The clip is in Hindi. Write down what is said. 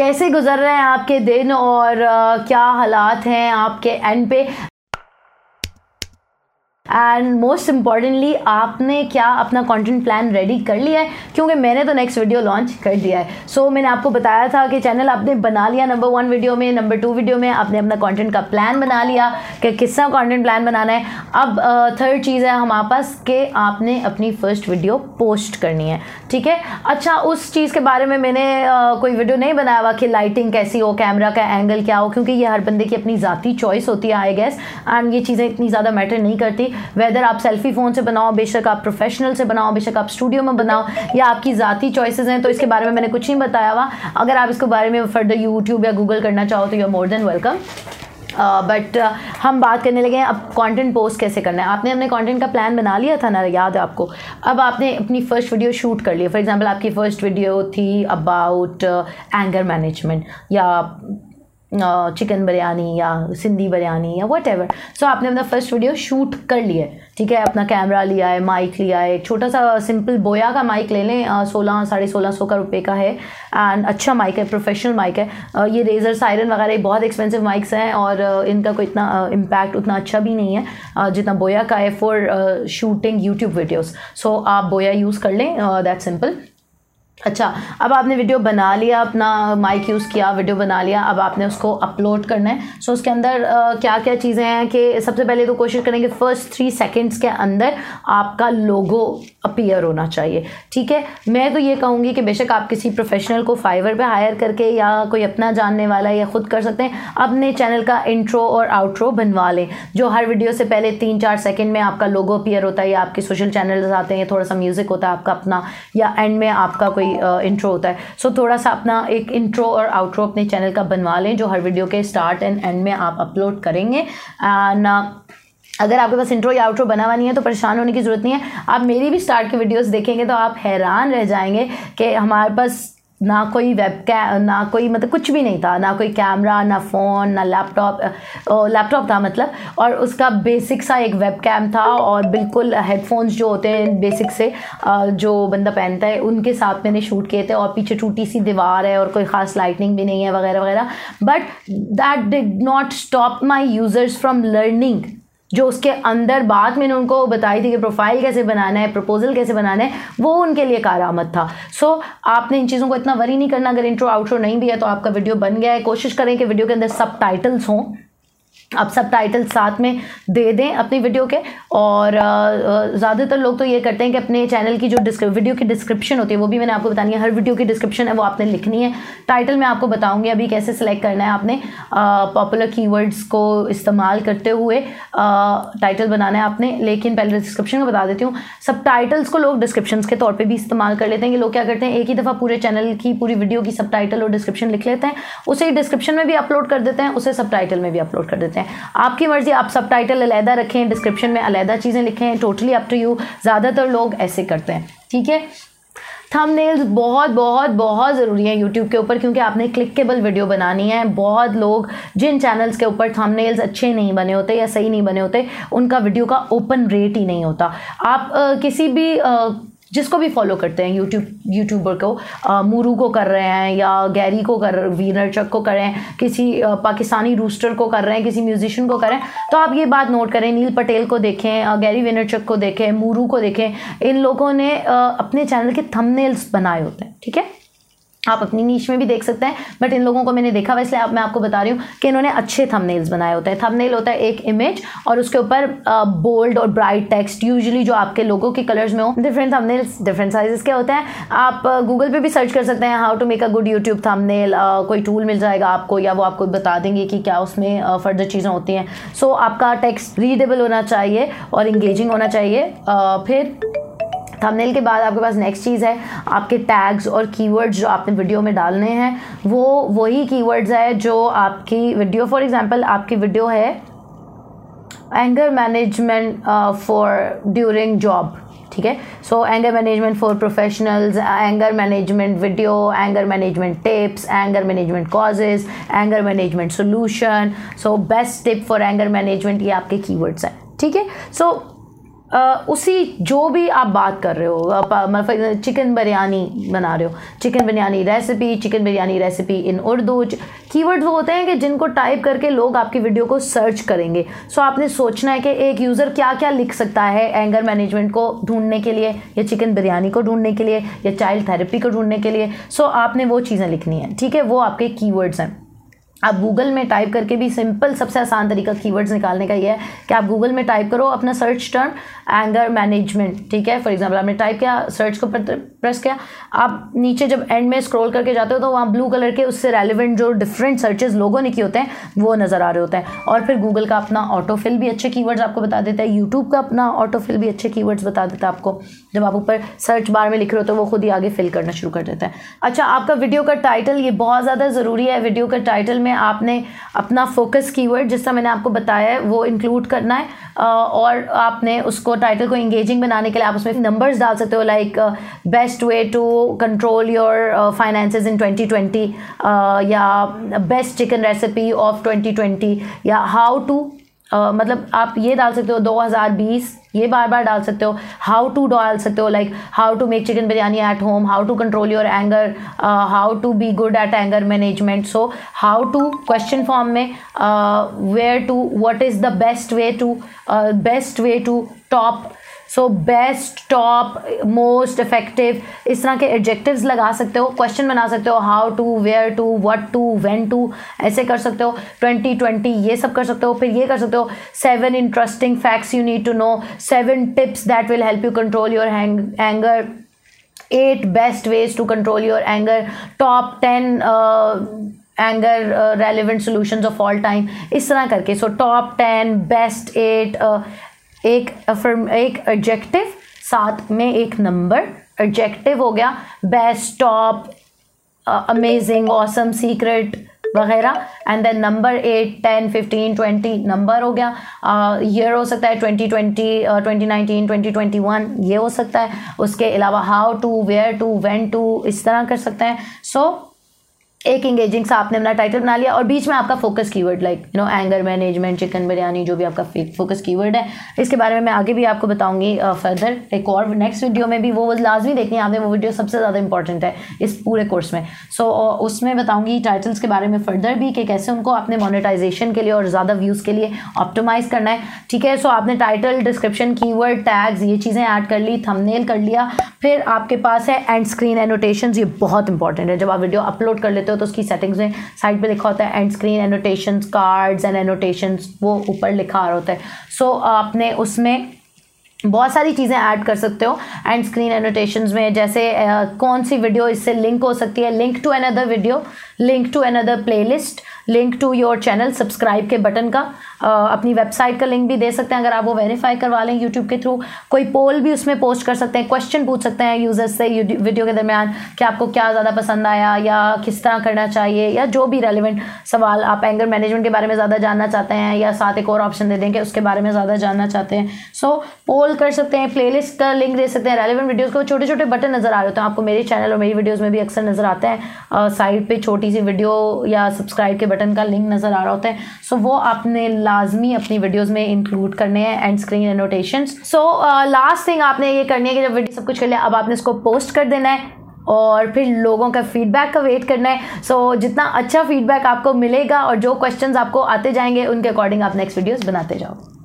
कैसे गुजर रहे हैं आपके दिन और क्या हालात हैं आपके एंड पे? एंड मोस्ट इम्पॉर्टेंटली आपने क्या अपना कंटेंट प्लान रेडी कर लिया है? क्योंकि मैंने तो नेक्स्ट वीडियो लॉन्च कर दिया है। सो so, मैंने आपको बताया था कि चैनल आपने बना लिया नंबर वन वीडियो में नंबर टू वीडियो में आपने अपना कंटेंट का प्लान बना लिया कि किस तरह कॉन्टेंट प्लान बनाना है। अब थर्ड uh, चीज़ है हमारे पास कि आपने अपनी फ़र्स्ट वीडियो पोस्ट करनी है। ठीक है? अच्छा उस चीज़ के बारे में मैंने uh, कोई वीडियो नहीं बनाया हुआ कि लाइटिंग कैसी हो कैमरा का एंगल क्या हो क्योंकि ये हर बंदे की अपनी ज़ाती चॉइस होती है आई गेस एंड ये चीज़ें इतनी ज़्यादा मैटर नहीं करती। वेदर आप सेल्फी फ़ोन से बनाओ, बेशक आप प्रोफेशनल से बनाओ, बेशक आप स्टूडियो में बनाओ, या आपकी ज़ाती चॉइसेस हैं तो इसके बारे में मैंने कुछ नहीं बताया हुआ। अगर आप इसके बारे में फर्दर यूट्यूब या गूगल करना चाहो तो you are more than welcome but हम बात करने लगे हैं, अब कंटेंट पोस्ट कैसे करना है? आपने अपने कंटेंट का प्लान बना लिया था ना, याद है आपको? अब आपने अपनी फ़र्स्ट वीडियो शूट कर लिया। फॉर एग्जांपल आपकी फ़र्स्ट वीडियो थी अबाउट एंगर मैनेजमेंट या चिकन बिरयानी या सिंधी बिरयानी या वट एवर सो आपने अपना फ़र्स्ट वीडियो शूट कर लिया है ठीक है? अपना कैमरा लिया है माइक लिया है छोटा सा सिंपल बोया का माइक ले लें सोलह साढ़े सोलह सौ का रुपये का है एंड अच्छा माइक है प्रोफेशनल माइक है। uh, ये रेजर सायरन वगैरह बहुत एक्सपेंसिव माइक्स हैं और uh, इनका कोई इतना इम्पैक्ट उतना अच्छा भी नहीं है uh, जितना बोया का है for shooting YouTube videos so आप बोया यूज़ कर लें दैट सिंपल अच्छा अब आपने वीडियो बना लिया अपना माइक यूज़ किया वीडियो बना लिया अब आपने उसको अपलोड करना है। सो उसके अंदर आ, क्या क्या चीज़ें हैं कि सबसे पहले तो कोशिश करें कि फ़र्स्ट थ्री सेकंड्स के अंदर आपका लोगो अपीयर होना चाहिए। ठीक है? मैं तो ये कहूँगी कि बेशक आप किसी प्रोफेशनल को फाइवर पे हायर करके या कोई अपना जानने वाला या ख़ुद कर सकते हैं अपने चैनल का इंट्रो और आउट्रो बनवा लें जो हर वीडियो से पहले तीन चार सेकेंड में आपका लोगो अपीयर होता है या आपके सोशल चैनल आते हैं थोड़ा सा म्यूज़िक होता है आपका अपना या एंड में आपका कोई इंट्रो होता है। सो so, थोड़ा सा अपना एक इंट्रो और आउट्रो अपने चैनल का बनवा लें जो हर वीडियो के स्टार्ट एंड एंड में आप अपलोड करेंगे। एंड अगर आपके पास इंट्रो या आउट्रो बना हुआ नहीं है तो परेशान होने की ज़रूरत नहीं है। आप मेरी भी स्टार्ट की वीडियोस देखेंगे तो आप हैरान रह जाएँगे कि हमारे पास ना कोई वेब कै ना कोई मतलब कुछ भी नहीं था। ना कोई कैमरा ना फ़ोन ना लैपटॉप लैपटॉप था मतलब। और उसका बेसिक सा एक वेब कैम था और बिल्कुल हेडफोन्स जो होते हैं बेसिक से जो बंदा पहनता है, उनके साथ मैंने शूट किए थे और पीछे टूटी सी दीवार है और कोई ख़ास लाइटनिंग भी नहीं है वगैरह वगैरह। But that did not stop my users from learning जो उसके अंदर बाद में उनको बताई थी कि प्रोफ़ाइल कैसे बनाना है प्रपोजल कैसे बनाना है वो उनके लिए कारामद था। सो so, आपने इन चीज़ों को इतना वरी नहीं करना अगर इंट्रो आउट्रो नहीं भी है तो आपका वीडियो बन गया है। कोशिश करें कि वीडियो के अंदर सब टाइटल्स हों। आप सब टाइटल साथ में दे दें अपनी वीडियो के। और ज़्यादातर लोग तो ये करते हैं कि अपने चैनल की जो वीडियो की डिस्क्रिप्शन होती है, वो भी मैंने आपको बतानी है। हर वीडियो की डिस्क्रिप्शन है, वो आपने लिखनी है। टाइटल मैं आपको बताऊँगी अभी कैसे सिलेक्ट करना है आपने। पॉपुलर कीवर्ड्स को इस्तेमाल करते हुए टाइटल बनाना है आपने। लेकिन पहले डिस्क्रिप्शन को बता देती हूँ। सब टाइटल्स को लोग डिस्क्रिप्शन के तौर पर भी इस्तेमाल कर लेते हैं कि लोग क्या करते हैं, एक ही दफ़ा पूरे चैनल की, पूरी वीडियो की सब टाइटल और डिस्क्रिप्शन लिख लेते हैं। उसे डिस्क्रिप्शन में भी अपलोड कर देते हैं, उसे सब टाइटल में भी अपलोड कर देते हैं। आपकी मर्ज़ी आप सब टाइटल अलहदा रखें डिस्क्रिप्शन में अलहदा चीज़ें लिखें टोटली अप टू यू ज़्यादातर लोग ऐसे करते हैं ठीक है? थंबनेल्स बहुत बहुत बहुत ज़रूरी है यूट्यूब के ऊपर क्योंकि आपने क्लिकेबल वीडियो बनानी है। बहुत लोग जिन चैनल्स के ऊपर थंबनेल्स अच्छे नहीं बने होते या सही नहीं बने होते उनका वीडियो का ओपन रेट ही नहीं होता। आप आ, किसी भी आ, जिसको भी फॉलो करते हैं यूट्यूब यूट्यूबर को मूरू को कर रहे हैं या गैरी को कर वीनर चक को कर रहे हैं किसी आ, पाकिस्तानी रूस्टर को कर रहे हैं किसी म्यूजिशियन को कर रहे हैं तो आप ये बात नोट करें नील पटेल को देखें गैरी विनरचक को देखें मूरू को देखें इन लोगों ने आ, अपने चैनल के थंबनेल्स बनाए होते हैं ठीक है? आप अपनी नीच में भी देख सकते हैं बट इन लोगों को मैंने देखा इसलिए आप मैं आपको बता रही हूँ कि इन्होंने अच्छे थंबनेल्स बनाए होते हैं। थंबनेल होता है एक इमेज और उसके ऊपर बोल्ड और ब्राइट टेक्स्ट यूजुअली जो आपके लोगों के कलर्स में हो डिफरेंट थंबनेल्स डिफरेंट साइजेस के होते हैं। आप गूगल पे भी सर्च कर सकते हैं how to make a good YouTube thumbnail कोई टूल मिल जाएगा आपको या वो आपको बता देंगे कि क्या उसमें फर्दर चीज़ें होती हैं। सो so, आपका टेक्स्ट रीडेबल होना चाहिए और इंगेजिंग होना चाहिए फिर थंबनेल के बाद आपके पास नेक्स्ट चीज़ है, आपके टैग्स और कीवर्ड्स जो आपने वीडियो में डालने हैं, वो, वही कीवर्ड्स है जो आपकी वीडियो फॉर एग्जांपल आपकी वीडियो है anger management for during job ठीक है? So anger management for professionals anger management video anger management tips anger management causes anger management solution so best tip for anger management ये आपके कीवर्ड्स हैं, ठीक है? सो उसी जो भी आप बात कर रहे हो मतलब चिकन बिरयानी बना रहे हो, chicken biryani recipe chicken biryani recipe in Urdu keyword वो होते हैं कि जिनको टाइप करके लोग आपकी वीडियो को सर्च करेंगे। सो आपने सोचना है कि एक यूज़र क्या क्या लिख सकता है एंगर मैनेजमेंट को ढूँढने के लिए, या चिकन बिरयानी को ढूँढने के लिए, या चाइल्ड थेरेपी को ढूँढने के लिए। सो आपने वो चीज़ें लिखनी है, ठीक है? वो आपके कीवर्ड्स हैं। आप गूगल में टाइप करके भी सिंपल सबसे आसान तरीका कीवर्ड्स निकालने का ये है कि आप गूगल में टाइप करो अपना सर्च टर्म एंगर मैनेजमेंट ठीक है? फॉर एग्जांपल आपने टाइप किया सर्च को प्रेस किया, आप नीचे जब एंड में स्क्रॉल करके जाते हो तो वहाँ ब्लू कलर के उससे रेलिवेंट जो डिफरेंट सर्चेज लोगों ने किए होते हैं, वो नज़र आ रहे होते हैं। और फिर गूगल का अपना ऑटोफिल भी अच्छे कीवर्ड्स आपको बता देता है यूट्यूब का अपना ऑटोफिल भी अच्छे कीवर्ड्स बता देता है आपको। जब आप ऊपर सर्च बार में लिख रहे हो तो वो खुद ही आगे फिल करना शुरू कर देता है। अच्छा आपका वीडियो का टाइटल ये बहुत ज़्यादा ज़रूरी है वीडियो का टाइटल में आपने अपना फोकस कीवर्ड जिसका मैंने आपको बताया है, वो इंक्लूड करना है और आपने उसको टाइटल को इंगेजिंग बनाने के लिए आप उसमें नंबर्स डाल सकते हो like best way to control your finances in 2020 या बेस्ट चिकन रेसिपी ऑफ़ 2020 या हाउ टू Uh, मतलब आप ये डाल सकते हो 2020 ये बार बार डाल सकते हो। हाउ टू डाल सकते हो like how to make chicken biryani at home how to control your anger how to be good at anger management so how to question form में where to what is the best way to best way to top so best top most effective इस तरह के एडजेक्टिव्स लगा सकते हो क्वेश्चन बना सकते हो how to where to what to when to ऐसे कर सकते हो ट्वेंटी ट्वेंटी ये सब कर सकते हो, फिर ये कर सकते हो seven interesting facts you need to know seven tips that will help you control your anger at best ways to control your anger top ten anger relevant solution of all time इस तरह करके. So top ten best at एक अफर्म एक एडजेक्टिव साथ में एक नंबर एडजेक्टिव हो गया best top amazing awesome secret वगैरह and then number eight ten fifteen twenty number हो गया। ईयर uh, हो सकता है twenty twenty twenty nineteen twenty twenty one ये हो सकता है। उसके अलावा how to where to when to इस तरह कर सकते हैं। सो so, एक इंगेजिंग सा आपने अपना टाइटल बना लिया और बीच में आपका focus keyword like you know anger management chicken biryani जो भी आपका फोकस कीवर्ड है इसके बारे में मैं आगे भी आपको बताऊँगी फर्दर एक और नेक्स्ट वीडियो में भी वो लाजमी देखनी है आपने वो वीडियो सबसे ज़्यादा इंपॉर्टेंट है इस पूरे कोर्स में। सो so, uh, उसमें बताऊँगी टाइटल्स के बारे में फर्दर भी कि कैसे उनको अपने मोनिटाइजेशन के लिए और ज़्यादा व्यूज़ के लिए ऑप्टोमाइज़ करना है। ठीक है सो आपने टाइटल डिस्क्रिप्शन कीवर्ड टैग्स ये चीज़ें ऐड कर ली थंबनेल कर लिया फिर आपके पास है एंड स्क्रीन एनोटेशन ये बहुत इंपॉर्टेंट है। जब आप वीडियो अपलोड कर लेते हो तो उसकी सेटिंग्स में साइड पे लिखा होता है end screen annotation cards and annotation वो ऊपर लिखा रहा होता है। सो so, आपने उसमें बहुत सारी चीज़ें ऐड कर सकते हो। एंड स्क्रीन एनोटेशन में जैसे uh, कौन सी वीडियो इससे लिंक हो सकती है? Link to another video link to another playlist link to your channel subscribe के बटन का अपनी वेबसाइट का लिंक भी दे सकते हैं, अगर आप वो वेरीफाई करवा लें यूट्यूब के थ्रू। कोई पोल भी उसमें पोस्ट कर सकते हैं क्वेश्चन पूछ सकते हैं यूज़र्स से वीडियो के दरमियान, कि आपको क्या ज़्यादा पसंद आया या किस तरह करना चाहिए, या जो भी रेलिवेंट सवाल आप एंगर मैनेजमेंट के बारे में ज़्यादा जानना चाहते हैं, या साथ एक और ऑप्शन दे दें कि उसके बारे में ज़्यादा जानना चाहते हैं। सो पोल कर सकते हैं प्ले का लिंक दे सकते हैं रेलिवेंट वीडियोज़ को छोटे छोटे बटन नज़र आ रहे होते हैं, आपको मेरे चैनल और मेरी वीडियोज़ में भी अक्सर नज़र आते हैं साइड पर छोटी सी वीडियो या सब्सक्राइब के बटन का लिंक नज़र आ रहा होता है। सो so, वो आपने लाजमी अपनी वीडियोज़ में इंक्लूड करने हैं end screen annotation so last thing आपने ये करनी है कि जब वीडियो सब कुछ कर लिया अब आपने इसको पोस्ट कर देना है और फिर लोगों का फीडबैक का वेट करना है। सो so, जितना अच्छा फीडबैक आपको मिलेगा और जो क्वेश्चंस आपको आते जाएँगे उनके अकॉर्डिंग आप नेक्स्ट वीडियोस बनाते जाओ।